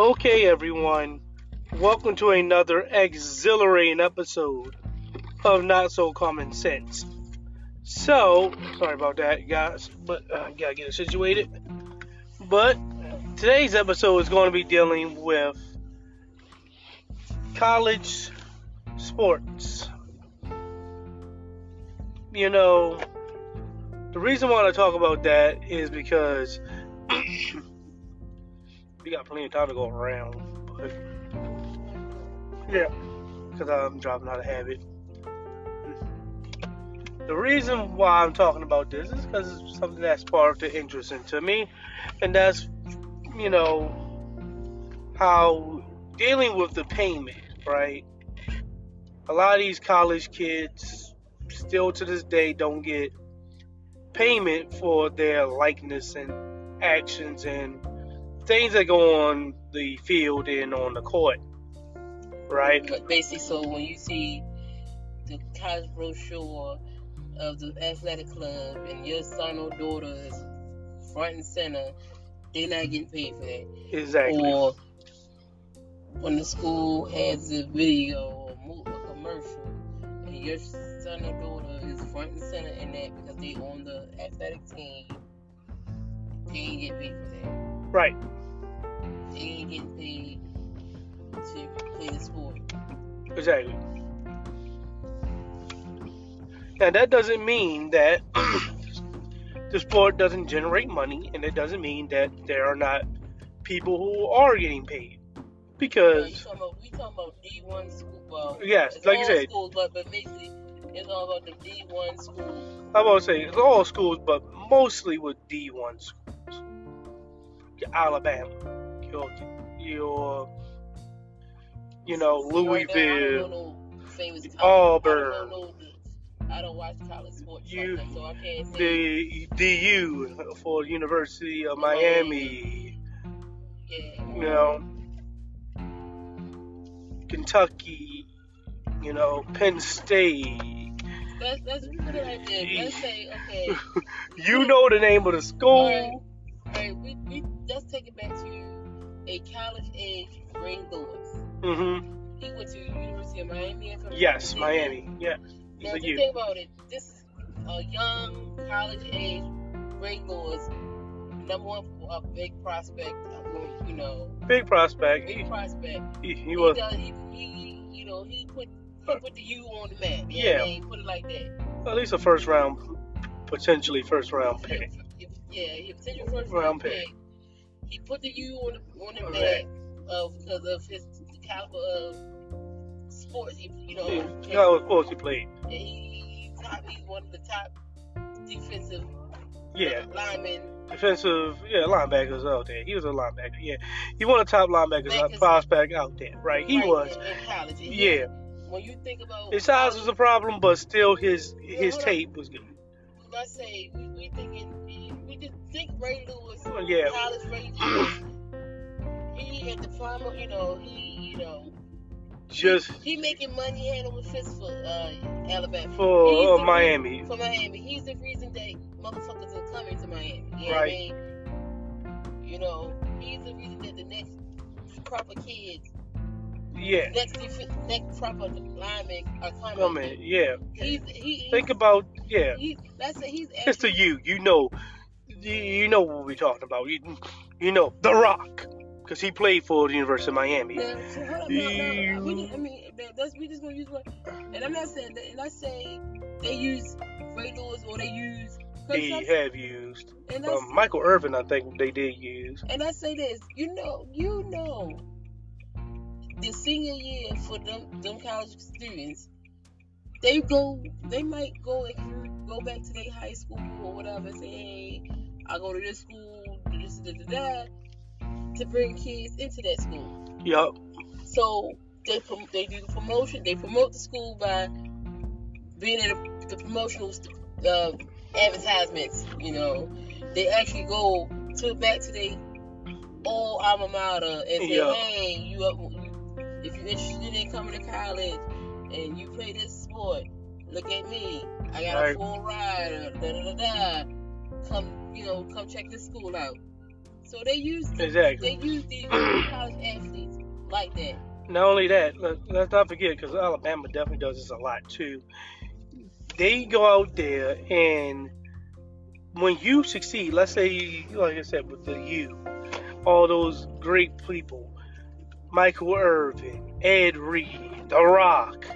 Okay, everyone, welcome to another exhilarating episode of Not So Common Sense. So, sorry about that, guys, but uh, gotta get it situated. But today's episode is going to be dealing with college sports. You know, the reason why I talk about that is because we got plenty of time to go around. But yeah, because I'm driving out of habit. The reason why I'm talking about this is because it's something that sparked an interest into me, and that's, you know, how dealing with the payment, right? A lot of these college kids still to this day don't get payment for their likeness and actions and things that go on the field and on the court, right? But basically, so when you see the college brochure of the athletic club and your son or daughter is front and center, they're not getting paid for that. Exactly. Or when the school has a video or a commercial and your son or daughter is front and center in that because they on the athletic team, they ain't getting paid for that. Right. They getting paid to play the sport. Exactly. Now that doesn't mean that the sport doesn't generate money, and it doesn't mean that there are not people who are getting paid. Because talking about, we talking about D1 school. Well, Yes, like you said. schools, but, but basically, it's all about the D1 school. I to say it's all schools, but mostly with D1 schools. Your Alabama, your your you know See, right I don't Louisville, know no Auburn. I don't, know the, I don't watch college sports, You- like that, so I can't say. the DU for University of Miami. yeah, you know, Kentucky, you know, Penn State. let's let's put it like this. Let's say, okay, You know the name of the school. right, all right, we let's take it back to a college age Ray Lewis. hmm He went to University of Miami. if I'm not Yes. Miami. Yeah, Now, a you think about it, this is a young college age Ray Lewis, number one a big prospect. You know, Big prospect. big prospect. he, he was. does, he, he, you know, he put he put the U on the map. Yeah. I mean? Put it like that. At least a first round, potentially first round pick. yeah, he potential first Round round pick. pick. He put the U on the on the map of because of his caliber of sports. He, you know, know, of course he played. he, he's one of the top defensive Yeah, linemen. defensive. Yeah, linebackers out there. He was a linebacker. Yeah, he one of the top linebackers, Backers. prospect out there. Right, he right was. in, in college. Yeah, When you think about his size was a problem, but still his his tape was good. let's say we, we thinking think Ray Lewis, Oh, Yeah. college Ray Lewis. he at the prime, of- you know, he you know Just he making money hand over fist for uh, Alabama. for uh, Miami. For Miami, he's the reason that motherfuckers are coming to Miami. You know Right. what I mean? You know, he's the reason that the next crop of kids, Yeah. next next crop of linemen are coming. Mean, yeah. He's he. Think about yeah. He, say he's It's to you. You know, you, you know what we're talking about. You, you know, The Rock, because he played for the University of Miami. Now, so hold up, no, no, we just, I mean, that- that's we just gonna use one. And I'm not saying that. And I say they use Ray Lewis or they use. They have used. and Um, Michael Irvin, I think they did use. and I say this, you know, you know, the senior year for them them college students, they go, they might go and go back to their high school or whatever, and say, hey, I go to this school, this, da, da, da, to bring kids into that school. Yup. So they prom- they do the promotion. They promote the school by being in the, the promotional st- uh, advertisements. You know, they actually go to back to their old alma mater and say, Yeah. "Hey, you up? If you're interested in coming to college and you play this sport, look at me. I got Right. a full ride. Da da da da. Come, you know, come check this school out." So they use the, Exactly. they use these college athletes like that. Not only that, let, let's not forget because Alabama definitely does this a lot too. They go out there and when you succeed, let's say, like I said, with the U, all those great people, Michael Irvin, Ed Reed, The Rock,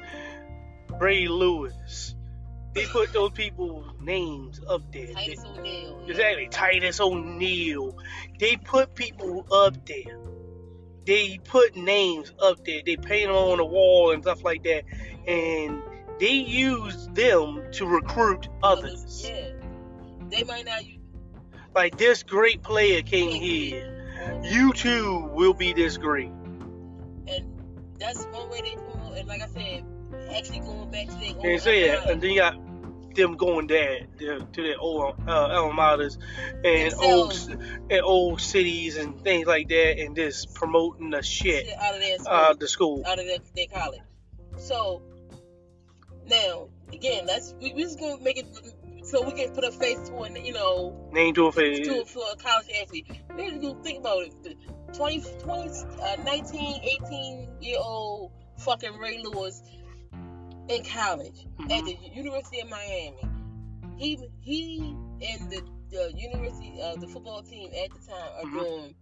Ray Lewis, they put those people's names up there. Titus O'Neil. Exactly, Titus O'Neil. They put people up there. They put names up there. They paint them on the wall and stuff like that. And they use them to recruit others. Yeah. They might not use. Like this great player came here. You too will be this great. And that's one way they promote. And like I said, actually going back to their own. And say that, economy. and then you got them going there to, to their old uh, alma maters and old and old cities and things like that, and just promoting the shit Shit out of their school. uh, the school. out of their, their college. So now again, let's we we just gonna make it so we can put a face to it, you know, Name to a to face. it for a college athlete. Just gonna think about it. The 20, 20 uh, 19, 18 year old fucking Ray Lewis in college at Mhm. the University of Miami. He he and the, the university uh, the football team at the time are Mhm. doing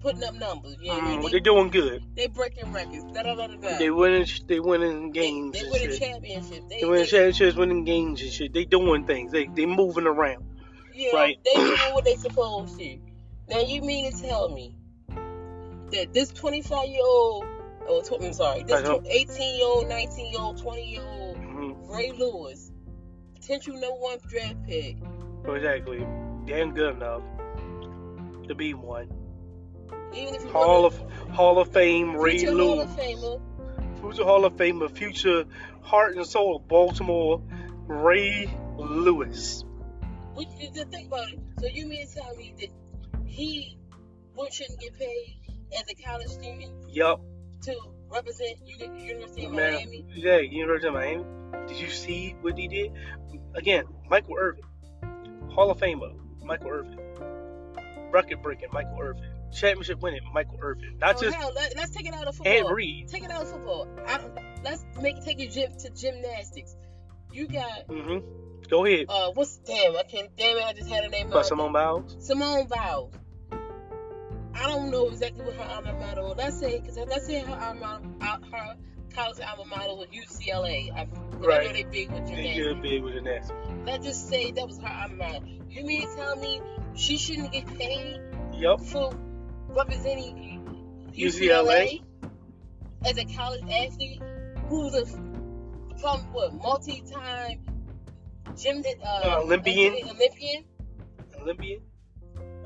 putting up numbers. You know what I mean? Mm, They- they're doing good. They're breaking records. Da, da, da, da. They winning. They winning They, games. they and winning shit. championships. They, They winning they, championships, winning games and shit. They doing things. They they moving around. Yeah, right. they doing what they supposed to. Now you mean to tell me that this 25 year old, oh, tw- I'm sorry, this 18 year old, 19 year old, 20 year old hmm Ray Lewis, potential number one draft pick, Exactly. Damn good enough to be one. even if Hall of Hall of Fame Ray Hall Lewis. of Famer, Future Hall of Famer, future heart and soul of Baltimore, Ray Lewis. we you think about it. So you mean to tell me that he shouldn't get paid as a college student Yup. To represent Uni- University of Man, Miami? yeah, University of Miami. Did you see what he did? Again, Michael Irvin, Hall of Famer, Michael Irvin, record breaking Michael Irvin, championship winning Michael Irvin. Not Oh, just hell, let, us take it out of football. Reed. Take it out of football. I, let's make take it gym, to gymnastics. You got hmm Go ahead. uh, what's damn? I can't. Damn it! I just had a name. But. Simone Biles. Simone Biles. I don't know exactly what her alma mater. was. Let's say because let's say her alma uh, her college alma mater was UCLA. I, 'cause I know Right. they big with They big with the next. Let's just say that was her alma mater. You mean to tell me she shouldn't get paid Yup. for representing UCLA? UCLA as a college athlete who's a from what multi-time gym uh, Olympian. Olympian. Olympian.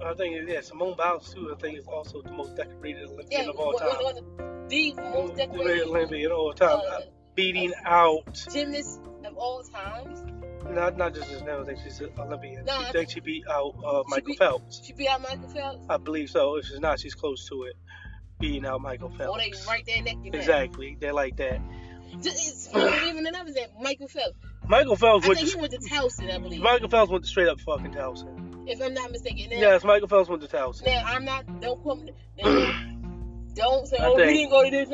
I think yeah, Simone Biles too. I think is also the most decorated Olympian Yeah, of all time. one of the, most Decorated Olympian of all time, uh, uh, beating out gymnast of all times. not not just his name. I think she's an Olympian. No, I think she beat out uh, Michael beat- Phelps. She beat out Michael Phelps. I believe so. If she's not, she's close to it. Beating out Michael Phelps. Oh, they right there neck to neck. Exactly. They're like that. Just, it's, even another that Michael Phelps. Michael Phelps I went think to he went to Towson, I believe, Michael Phelps went straight up fucking Towson. If I'm not mistaken. Now, Yes, Michael Phelps went to Towson. now I'm not. Don't quote me. now, Don't say, I oh, we didn't go to this.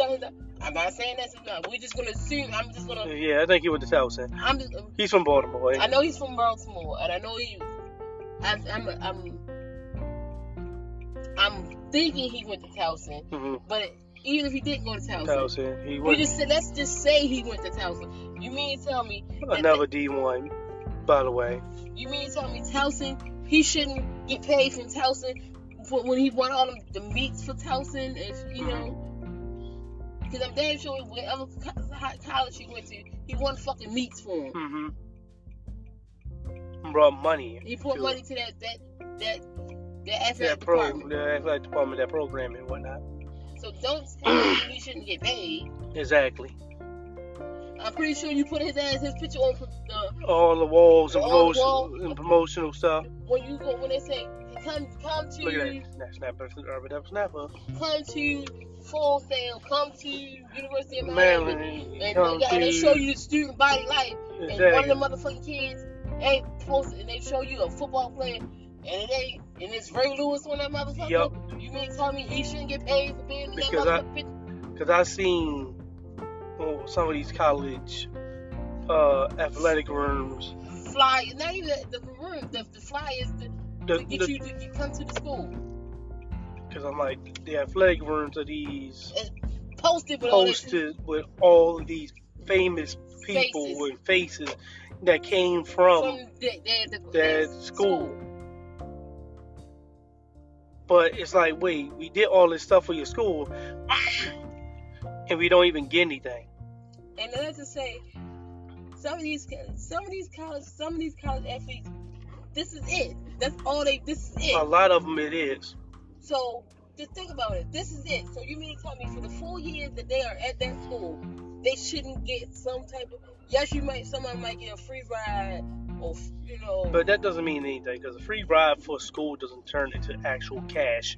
I'm not saying that's enough. We're just gonna assume. I'm just gonna. Yeah, I think he went to Towson. I'm just. He's from Baltimore. I know he's from Baltimore, and I know he. I'm. I'm. I'm, I'm thinking he went to Towson, hmm but even if he didn't go to Towson, Towson. He we just said let's just say he went to Towson. You mean to tell me? another D1, by the way. You mean to tell me Towson? He shouldn't get paid from Towson for when he won all them, the meets for Towson, if you know. Because I'm damn sure whatever co- co- college he went to, he won fucking meets for him. hmm Brought money. He put to money to that that that that athletic that pro, department. the athletic department, that program and whatnot. So don't tell me he shouldn't get paid. Exactly. I'm pretty sure you put his ass his picture on uh, All the walls and All the promotion walls. and promotional stuff. when you go when they say come come Look at to that. Snap, snapper, up snapper. come to Full Sail, come to University of Miami. Maryland. And, come and they show you the student body life. And one of the motherfucking kids ain't posted, and they show you a football player, and it ain't And it's Ray Lewis on that motherfucker. Yup. You mean tell me he shouldn't get paid for being in that Because I- Because I seen some of these college uh, athletic rooms. Fly, not even the, the room, the, the flyers to, The, to get the, you to get, come to the school. Because I'm like, the athletic rooms are these Posted with all posted with all of these famous people Faces. with faces that came from from the, that school. But it's like, wait, we did all this stuff for your school, and we don't even get anything. And then to say, some of these, some of these college, some of these college athletes, this is it. That's all they. This is it. A lot of them it is. So just think about it. This is it. So you mean to tell me for the full years that they are at that school, they shouldn't get some type of? Yes, you might. Someone might get a free ride, or you know. But that doesn't mean anything because a free ride for school doesn't turn into actual cash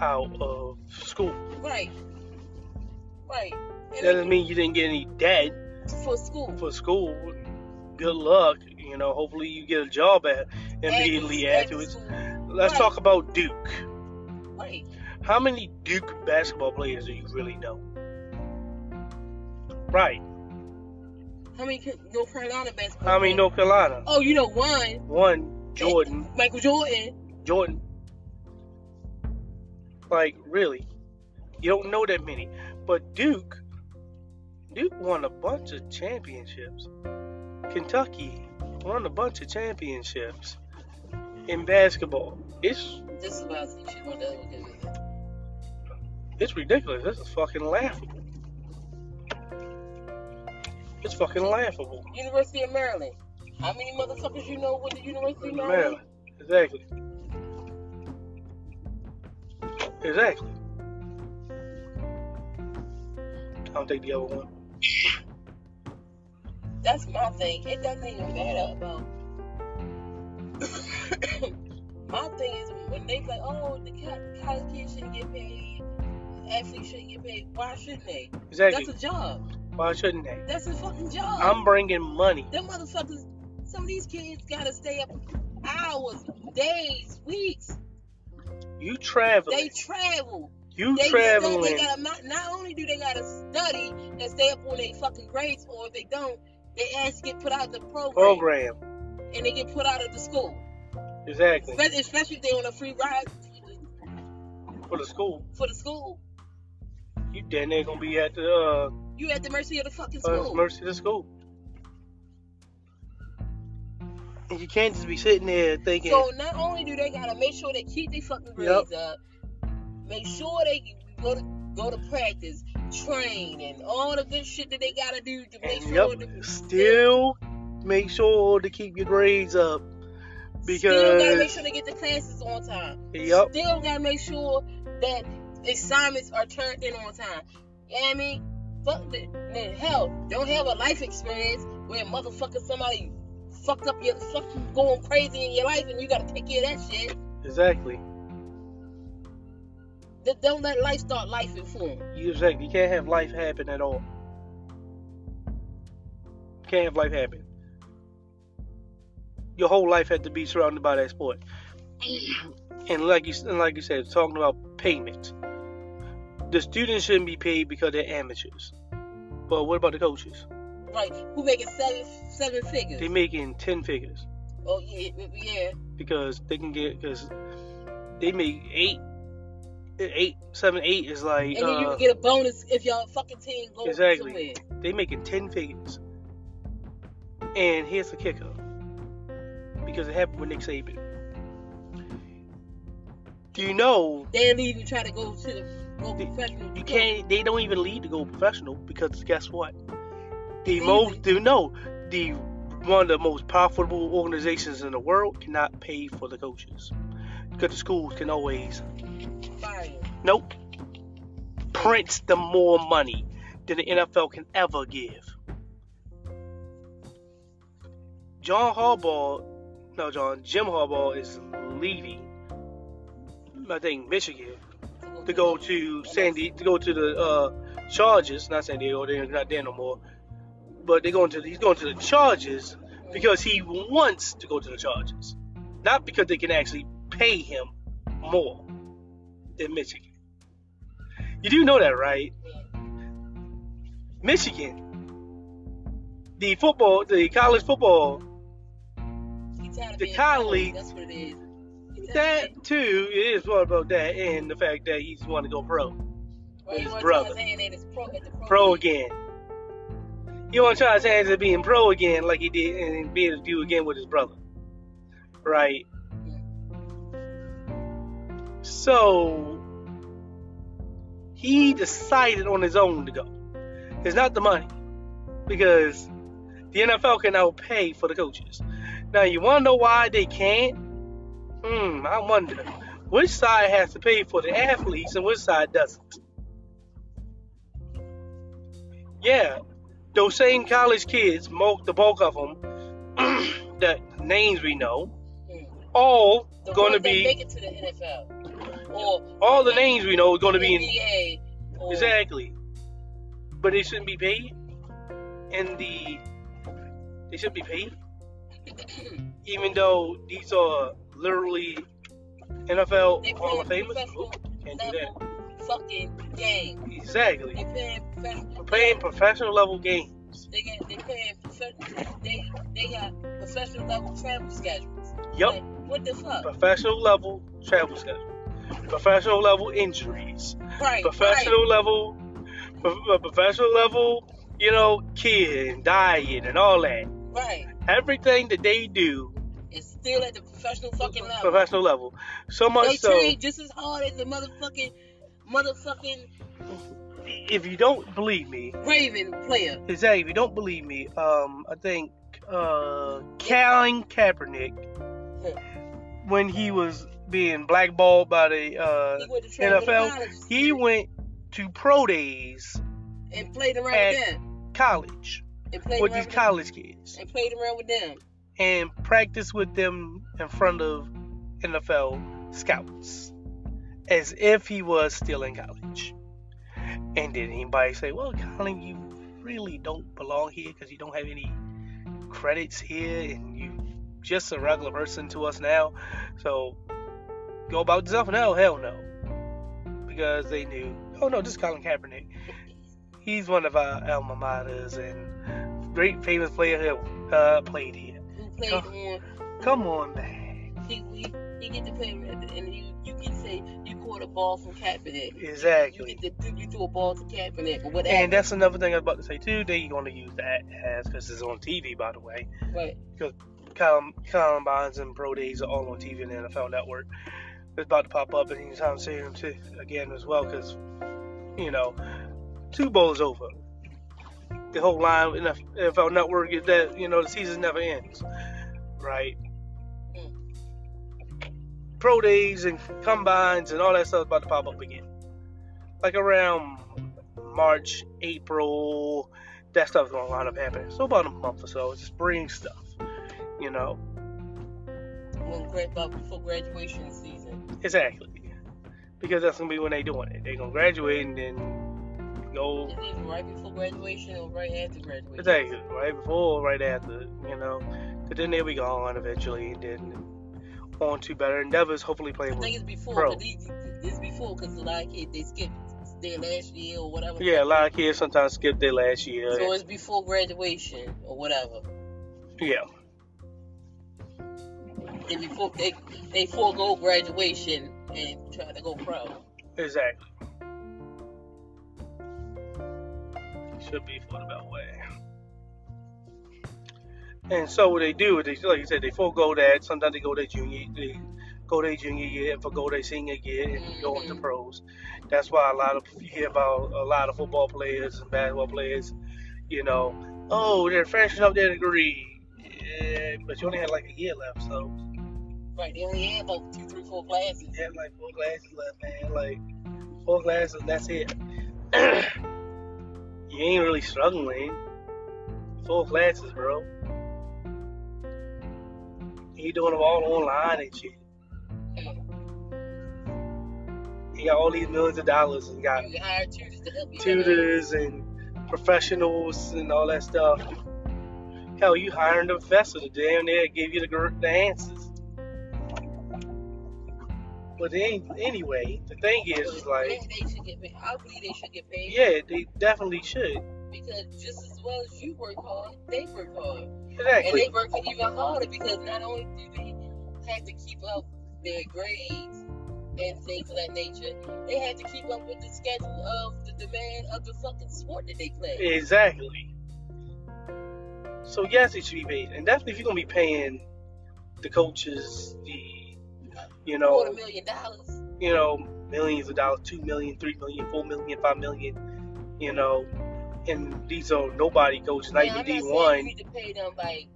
out of school. right. Right. That doesn't mean you didn't get any debt for school. for school. Good luck. You know, hopefully you get a job at immediately At- at afterwards. school. Let's Right. talk about Duke. Right. How many Duke basketball players do you really know? Right. How many North Carolina basketball? How many players? North Carolina? Oh, you know one. One, Jordan. Michael Jordan. Jordan. Like, really? You don't know that many. But Duke, Duke won a bunch of championships. Kentucky won a bunch of championships in basketball. It's This is why I see shit on the other day. it's ridiculous. This is fucking laughable. It's fucking laughable. University of Maryland. How many motherfuckers you know with the University of Maryland? Maryland. Exactly. Exactly. I'll take the other one. That's my thing. It doesn't even matter about. my thing is when they like, oh, the college kids shouldn't get paid, athletes shouldn't get paid. Why shouldn't they? Exactly. That's a job. Why shouldn't they? That's a fucking job. I'm bringing money. Them motherfuckers. Some of these kids gotta stay up hours, days, weeks. You travel. They travel. You They, traveling. They gotta not, not only do they gotta study and stay up on their fucking grades, or if they don't, they ass get put out of the program, program. and they get put out of the school. Exactly. Especially, especially if they on a free ride For the school. for the school. You then they're gonna be at the You at the mercy of the fucking uh, uh, school. mercy of the school. And you can't just be sitting there thinking, So not only do they gotta make sure they keep their fucking grades up, make sure they go to go to practice, train, and all the good shit that they gotta do to make and sure yep, that still make sure to keep your grades up because still gotta make sure they get the classes on time. yep, Still gotta make sure that assignments are turned in on time. You know what I mean? Fuck the, hell, don't have a life experience where motherfucker somebody fucked up your fucking going crazy in your life and you gotta take care of that shit. exactly. Don't let life start life in for 'em. You exactly. You can't have life happen at all. Can't have life happen. Your whole life had to be surrounded by that sport. And like you and like you said, talking about payment. The students shouldn't be paid because they're amateurs. But what about the coaches? Right? Who making seven seven figures? They making ten figures oh yeah, yeah. because they can get because they make eight, eight, seven, eight is like And then you uh, can get a bonus if your fucking team goes Exactly. somewhere. they making ten figures. And here's the kicker, because it happened with Nick Saban. Do you know They didn't even try to go to the go You- professional. you can't? They don't even lead to go professional because guess what? The Easy. most, do you know, the one of the most profitable organizations in the world cannot pay for the coaches because the schools can always Nope. Prince the more money than the NFL can ever give. John Harbaugh, no, John, Jim Harbaugh is leaving. I think Michigan to go to San Diego, to go to the uh, Chargers, not San Diego, they're not there no more. But they're going to he's going to the Chargers because he wants to go to the Chargers, not because they can actually pay him more than Michigan. You do know that, right? Michigan, the football, the college football, He tired of The college. That's what it is. He tired of that too, it is what about that, and the fact that he's want to go pro, being- Well, his brother. his hand his pro, pro, pro again. He want to try his hands at being pro again, like he did, and be able to do again with his brother, right? So he decided on his own to go. It's not the money, because the NFL can now pay for the coaches. Now you want to know why they can't? Hmm, I wonder which side has to pay for the athletes and which side doesn't. Yeah, those same college kids, the bulk of them, the names we know. All The going to be make it to the NFL or all the names we know are going to be in NBA. Or, exactly, but they shouldn't be paid. And the they should be paid, even though these are literally NFL Hall of Famers. Can't do that. fucking game. Exactly, They paying professional. we're playing professional level games. They get they paying professional. They they got professional level travel schedules. Yep. Like, what the fuck? professional level travel schedule, professional level injuries, Right. professional level, uh, professional level, you know, kid and diet and all that. Right. right. Everything that they do, It's still at the professional fucking level. professional level. So They much so, train just as hard as the motherfucking motherfucking if you don't believe me, Raven player. exactly, if you don't believe me, um, I think uh, Colin Kaepernick, when he was being blackballed by the uh, He went to train with the NFL, he went to pro days and played around at- with them. college And played with these with college kids and played around with them. and practiced with them in front of NFL scouts as if he was still in college. And did anybody say, well, Colin, you really don't belong here because you don't have any credits here and you just a regular person to us now. So go about yourself? No, hell no. Because they knew, oh no, this is Colin Kaepernick. He's one of our alma maters and great famous player who uh, played here. Who played Oh. on Come on, man. he, he, he get to play and you you can say you caught a ball from Kaepernick. Exactly. You get to you threw a ball to Kaepernick or whatever. And that's another thing I was about to say too. They're going to use that as because it's on TV, by the way. right. Colum, Columbines and Pro Days are all on TV and the NFL Network. It's about to pop up anytime soon too, again as well because you know two bowls over. The whole line NFL Network is that you know the season never ends, right? Pro Days and combines and all that stuff is about to pop up again, like around March, April. That stuff's gonna line up happening. So about a month or so, it's spring stuff, you know. When before graduation season. Exactly. Because that's gonna be when they doing it. They're gonna graduate and then go It's either right before graduation or right after graduation. exactly right before, or right after, you know. But then they'll be gone eventually, and then on to better endeavors. Hopefully, playing. I think it's before. Cause these, it's before because a lot of kids they skip their last year or whatever. yeah. A lot of kids sometimes skip their last year. So it's before graduation or whatever. yeah, They before they they forego graduation and try to go pro. exactly. Should be for the Beltway. And so what they do is they, like you said, they forego that. Sometimes they go their junior, they go their junior year and forego their senior year and go into Mhm. pros. That's why a lot of you hear about a lot of football players and basketball players. You know, oh, they're finishing up their degree, yeah, but you only had like a year left, so Right. They only had about two, three, four classes. you had like four classes left, man. Like four classes, that's it. you ain't really struggling. Four classes, bro. You doing them all online and shit. You got all these millions of dollars and got tutors to help you. tutors and professionals and all that stuff. Hell, you hiring the professor to damn near give you the, the answers. But they, anyway, the thing is, is like, they, they should get paid. I believe they should get paid. yeah, they definitely should. Because just as well as you work hard, they work hard. Exactly. And they work even harder because not only do they have to keep up their grades and things of that nature, they have to keep up with the schedule of the demand of the fucking sport that they play. Exactly. So yes, it should be paid, and definitely if you're gonna be paying the coaches the, you know, Quarter million dollars. you know, millions of dollars, two million, three million, four million, five million, you know, and these are nobody coaches, not Now, even D not you one. need to pay them like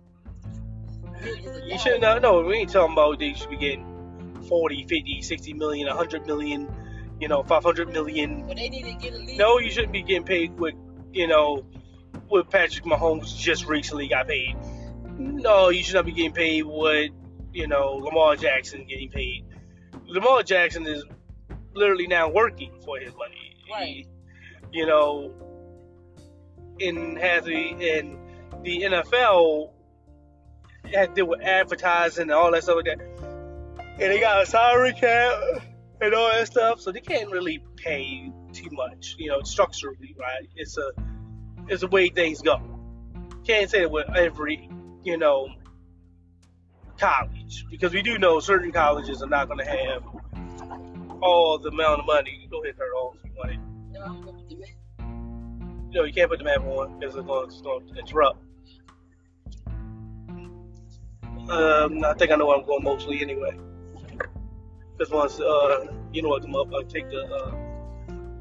You should not no, we ain't talking about they should be getting 40, 50, 60 million, 100 million, you know, 500 million. But they need to get a. No, you shouldn't be getting paid with, you know, with Patrick Mahomes just recently got paid. No, you should not be getting paid what, you know, Lamar Jackson getting paid. Lamar Jackson is literally now working for his money. Right. He- you know, in has the in the NFL had to with advertising and all that stuff like that. And they got a salary cap and all that stuff, so they can't really pay too much, you know, structurally, right? It's a it's the way things go. Can't say that with every, you know, college because we do know certain colleges are not going to have all the amount of money. Go ahead, turn it off if you want it. No, I'm gonna do you can't put the map on because it's going, it's going to interrupt. Um, I think I know where I'm going mostly anyway. Because once uh, you know what come up, I'll take the uh,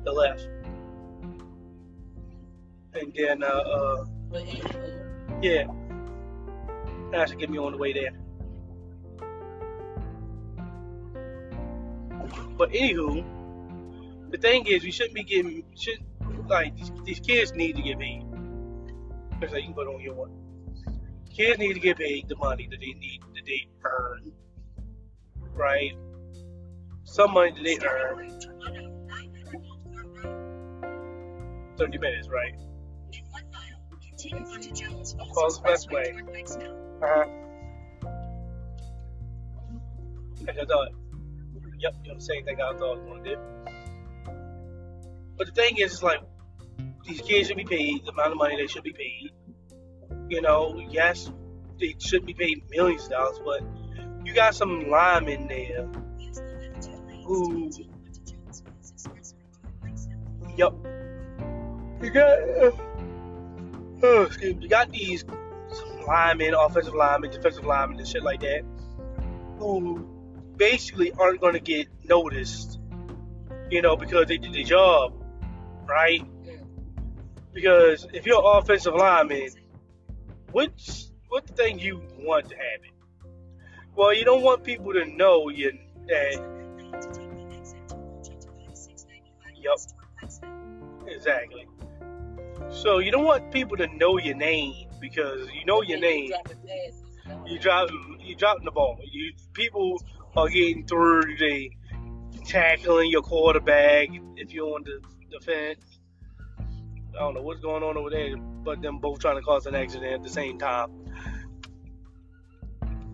the left, and then uh, uh, yeah, that should get me on the way there. But anywho, the thing is, we shouldn't be getting should like these, these kids need to get paid. Because you can put on your one. Kids need to get paid the money that they need that they earn, right? Some money that they earn. Thirty minutes, right? Close best way. Uh-huh. Like I thought. Yep, you the same thing I thought I was gonna do. But the thing is, like these kids should be paid the amount of money they should be paid. You know, yes, they should be paid millions of dollars, but you got some linemen there who, yep, you got, uh, me, you got these linemen, offensive linemen, defensive linemen, and shit like that, who basically aren't going to get noticed, you know, because they did their job, right? Because if you're an offensive lineman, what's what thing you want to happen? Well, you don't want people to know you that. Yup. Exactly. So you don't want people to know your name because you know your name. You drop you dropping the ball. You people Oh, are getting through. the tackling your quarterback if you're on the defense. I don't know what's going on over there, but them both trying to cause an accident at the same time.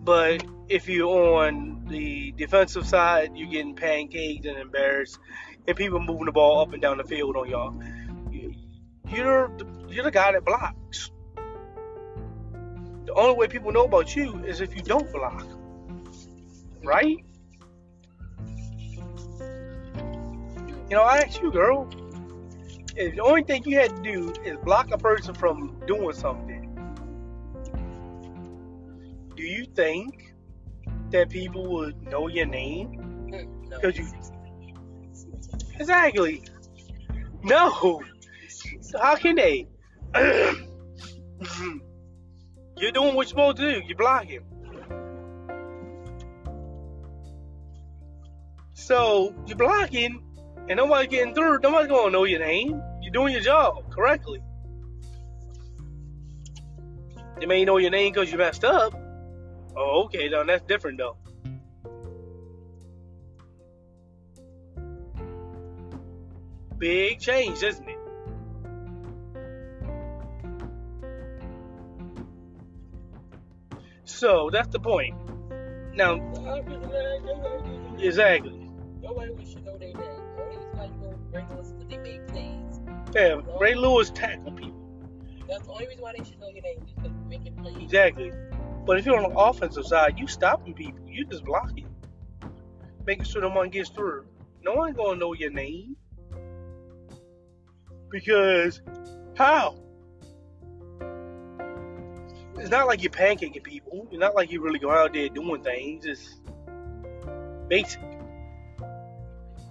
But if you're on the defensive side, you're getting pancaked and embarrassed, and people moving the ball up and down the field on y'all. You- You're you're the guy that blocks. The only way people know about you is if you don't block, right? You know, I asked you, girl. If the only thing you had to do is block a person from doing something, do you think that people would know your name? Because you exactly no. How can they? you're doing what you're supposed to do. You block blocking. So you're blocking, and nobody's getting through. Nobody's gonna know your name. You're doing your job correctly. They may know your name because you messed up. Oh, okay, now that's different though. Big change, isn't it? So that's the point. Now, exactly. Nobody wants to know their name. It's like you know Ray Lewis because they made plays. Yeah. Ray Lewis tackled people. That's the only reason why they should know your name is because you're making plays. Exactly. But if you're on the offensive side, you stopping people. You just blocking, making sure no one gets through. No one gonna know your name because how? It's not like you're pancaking people. You're not like you really go out there doing things. It's basic.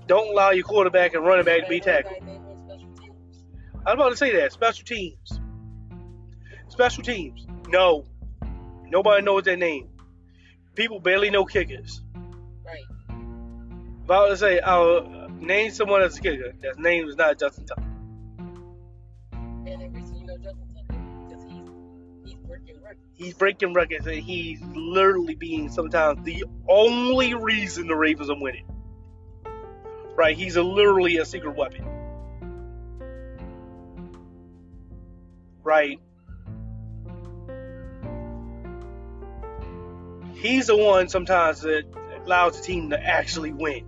Don't allow your quarterback and running back to be tackled. Everybody name on special teams. I was about to say that. Special teams. Special teams. No. Nobody knows their name. People barely know kickers. Right. About to say, I'll name someone as a kicker. That name is not Justin Tucker. And the reason you know Justin Tucker because he's he's breaking records. He's breaking records and he's literally being sometimes the only reason the Ravens are winning. Right? He's a, literally a secret weapon. Right? He's the one sometimes that allows the team to actually win.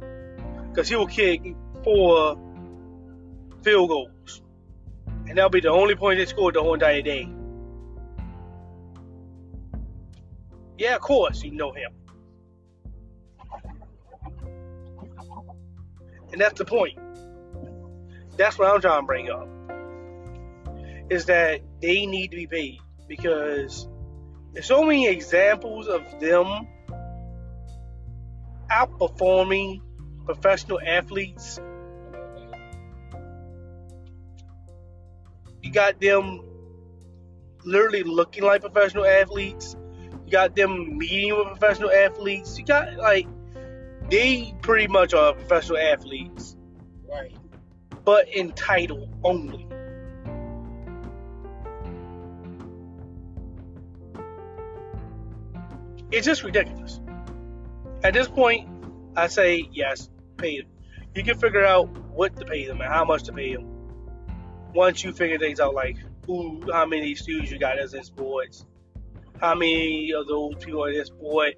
Because he'll kick four field goals. And that'll be the only point they scored the whole entire day. Yeah, of course, you know him. And that's the point. That's what I'm trying to bring up. Is that they need to be paid because there's so many examples of them outperforming professional athletes. You got them literally looking like professional athletes. You got them meeting with professional athletes. You got like they pretty much are professional athletes, Right. but in title only. It's just ridiculous. At this point, I say yes, pay them. You can figure out what to pay them and how much to pay them. Once you figure things out, like who, how many students you got as in sports, how many of those people in this sport,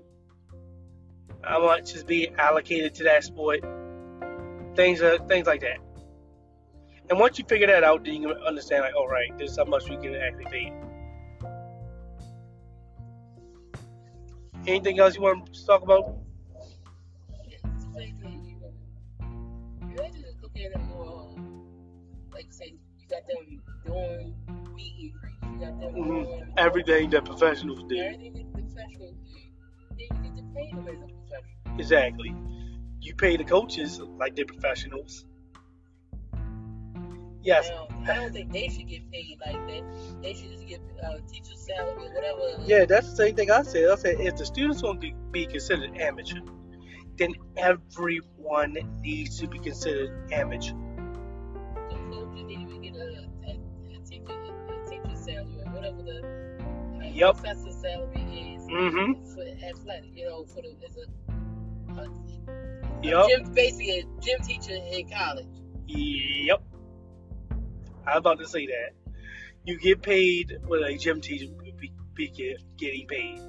how much is being allocated to that sport, things, uh, things like that. And once you figure that out, then you can understand, like, all right, this is how much we can actually pay. Anything else you want to talk about? Same thing. You, have to look at it more, like say, you got them doing meet and greets. You got them Mhm. doing Everything that professionals do. everything that professionals do. Then you get to pay them as a. Exactly. You pay the coaches like they're professionals. Yes. I don't think they should get paid like that. They should just get uh, teacher salary or whatever. Yeah, that's the same thing I said. I said if the students want to be considered amateur, then everyone needs to be considered amateur. The coaches need to get a, a, a teacher a teacher salary or whatever the uh, Yep. professor salary is Mm-hmm. for athletic. You know, for the as a Yep. gym, basically a gym teacher in college. Yep. I was about to say that. You get paid what a gym teacher would be, be get, getting paid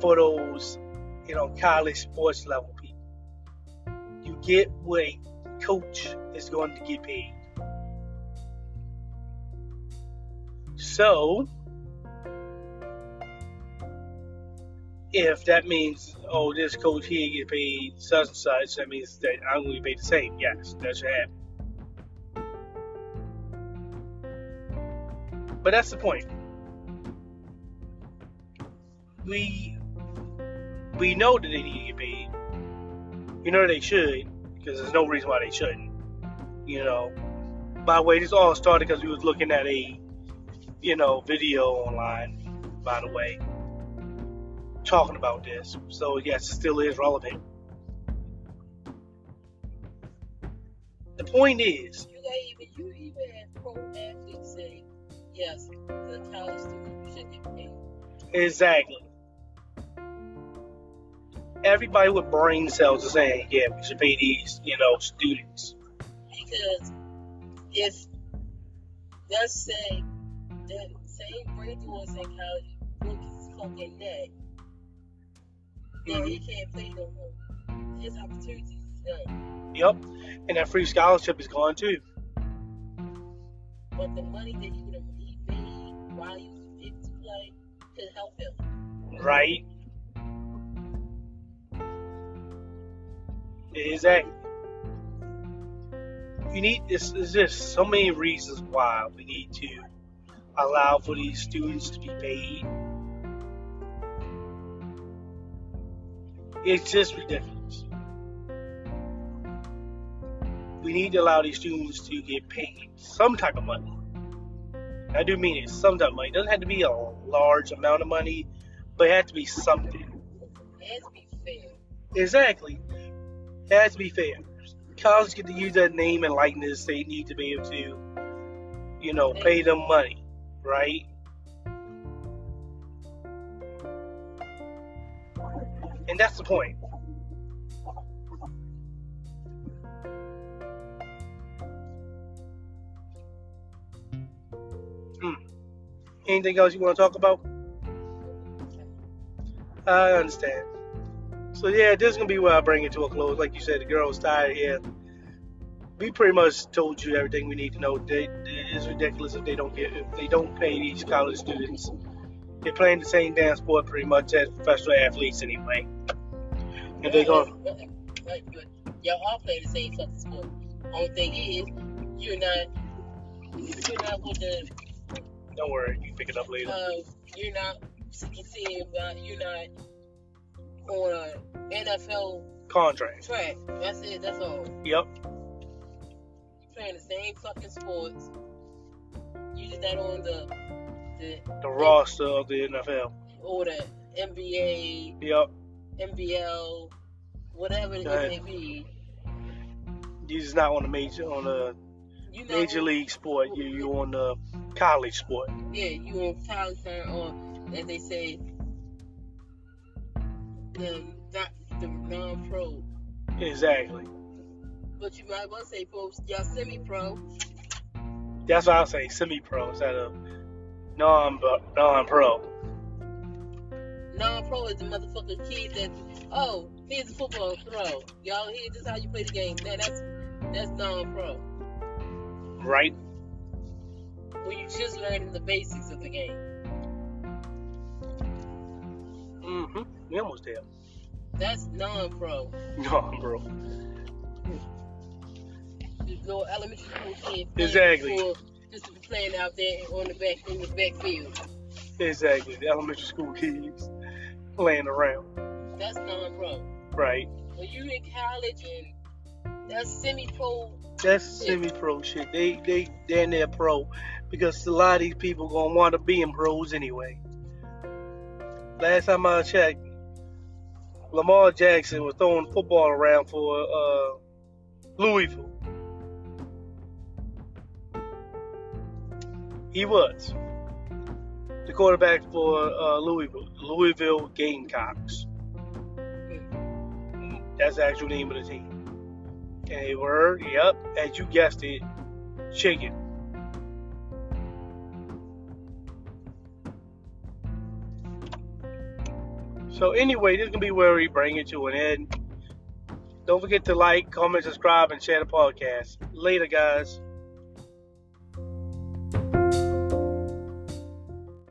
for those, you know, college sports level people. You get what a coach is going to get paid. So, if that means, oh, this coach here get paid such and such, that means that I'm going to be paid the same. Yes, that should happen. But that's the point. We we know that they need to get paid. We know they should, because there's no reason why they shouldn't. You know. By the way, this all started because we was looking at a, you know, video online. By the way, talking about this. So yes, it still is relevant. The point is, You got even you even had pro athletes say, yes, the college student should get paid. exactly. Everybody with brain cells is saying, yeah, we should pay these, you know, students. Because if let's say that same brain doing in college rookies fucking that, he can't play no more. His opportunities is done. Yep. And that free scholarship is gone too. but the money that he would have made while he was fit to play could help him. Right? Exactly. We need this. There's just so many reasons why we need to allow for these students to be paid. It's just ridiculous. We need to allow these students to get paid some type of money. I do mean it, some type of money. It doesn't have to be a large amount of money, but it has to be something. It has to be fair. Exactly. It has to be fair. Colleges get to use that name and likeness. They need to be able to, you know, pay them money, right? And that's the point. Hmm. Anything else you want to talk about? I understand. So yeah, this is gonna be where I bring it to a close. Like you said, the girl's tired here. We pretty much told you everything we need to know. They, it is ridiculous if they don't get if they don't pay these college students. They're playing the same damn sport pretty much as professional athletes anyway. And they're going Right, y'all all play the same fucking sport. Only thing is, you're not, you're not with the, don't worry, you can pick it up later. uh, you're not seeing about, you're not on a NFL Contract. track. That's it. That's all. Yep. You're playing the same fucking sports. You just not on the, the The roster of the NFL. or the NBA, Yep. NBL, whatever it may be. You're just not on the major on the You know, major league sport. You you on the college sport. Yeah, you on college or as they say, the not the non-pro. Exactly. But you might want to say pro, y'all semi-pro. That's what I say. Semi-pro instead of non non-pro. Non-pro is the motherfucking kid that oh, here's a football throw. Y'all here, this is how you play the game. Now that's that's non-pro. Right. When you just learning the basics of the game. Mm-hmm. We almost there. That's non-pro. Non-pro. You go elementary school kid playing Exactly. for- just to be playing out there on the back in the backfield. Exactly. The elementary school kids playing around. That's non-pro. Right. When you in college and that's semi-pro, That's semi-pro shit. They they they're their pro because a lot of these people gonna want to be in pros anyway. Last time I checked, Lamar Jackson was throwing football around for uh, Louisville. He was the quarterback for uh, Louisville, Louisville Gamecocks. That's the actual name of the team. And they were, yep, as you guessed it, chicken. So anyway, this is gonna be where we bring it to an end. Don't forget to like, comment, subscribe, and share the podcast. Later, guys.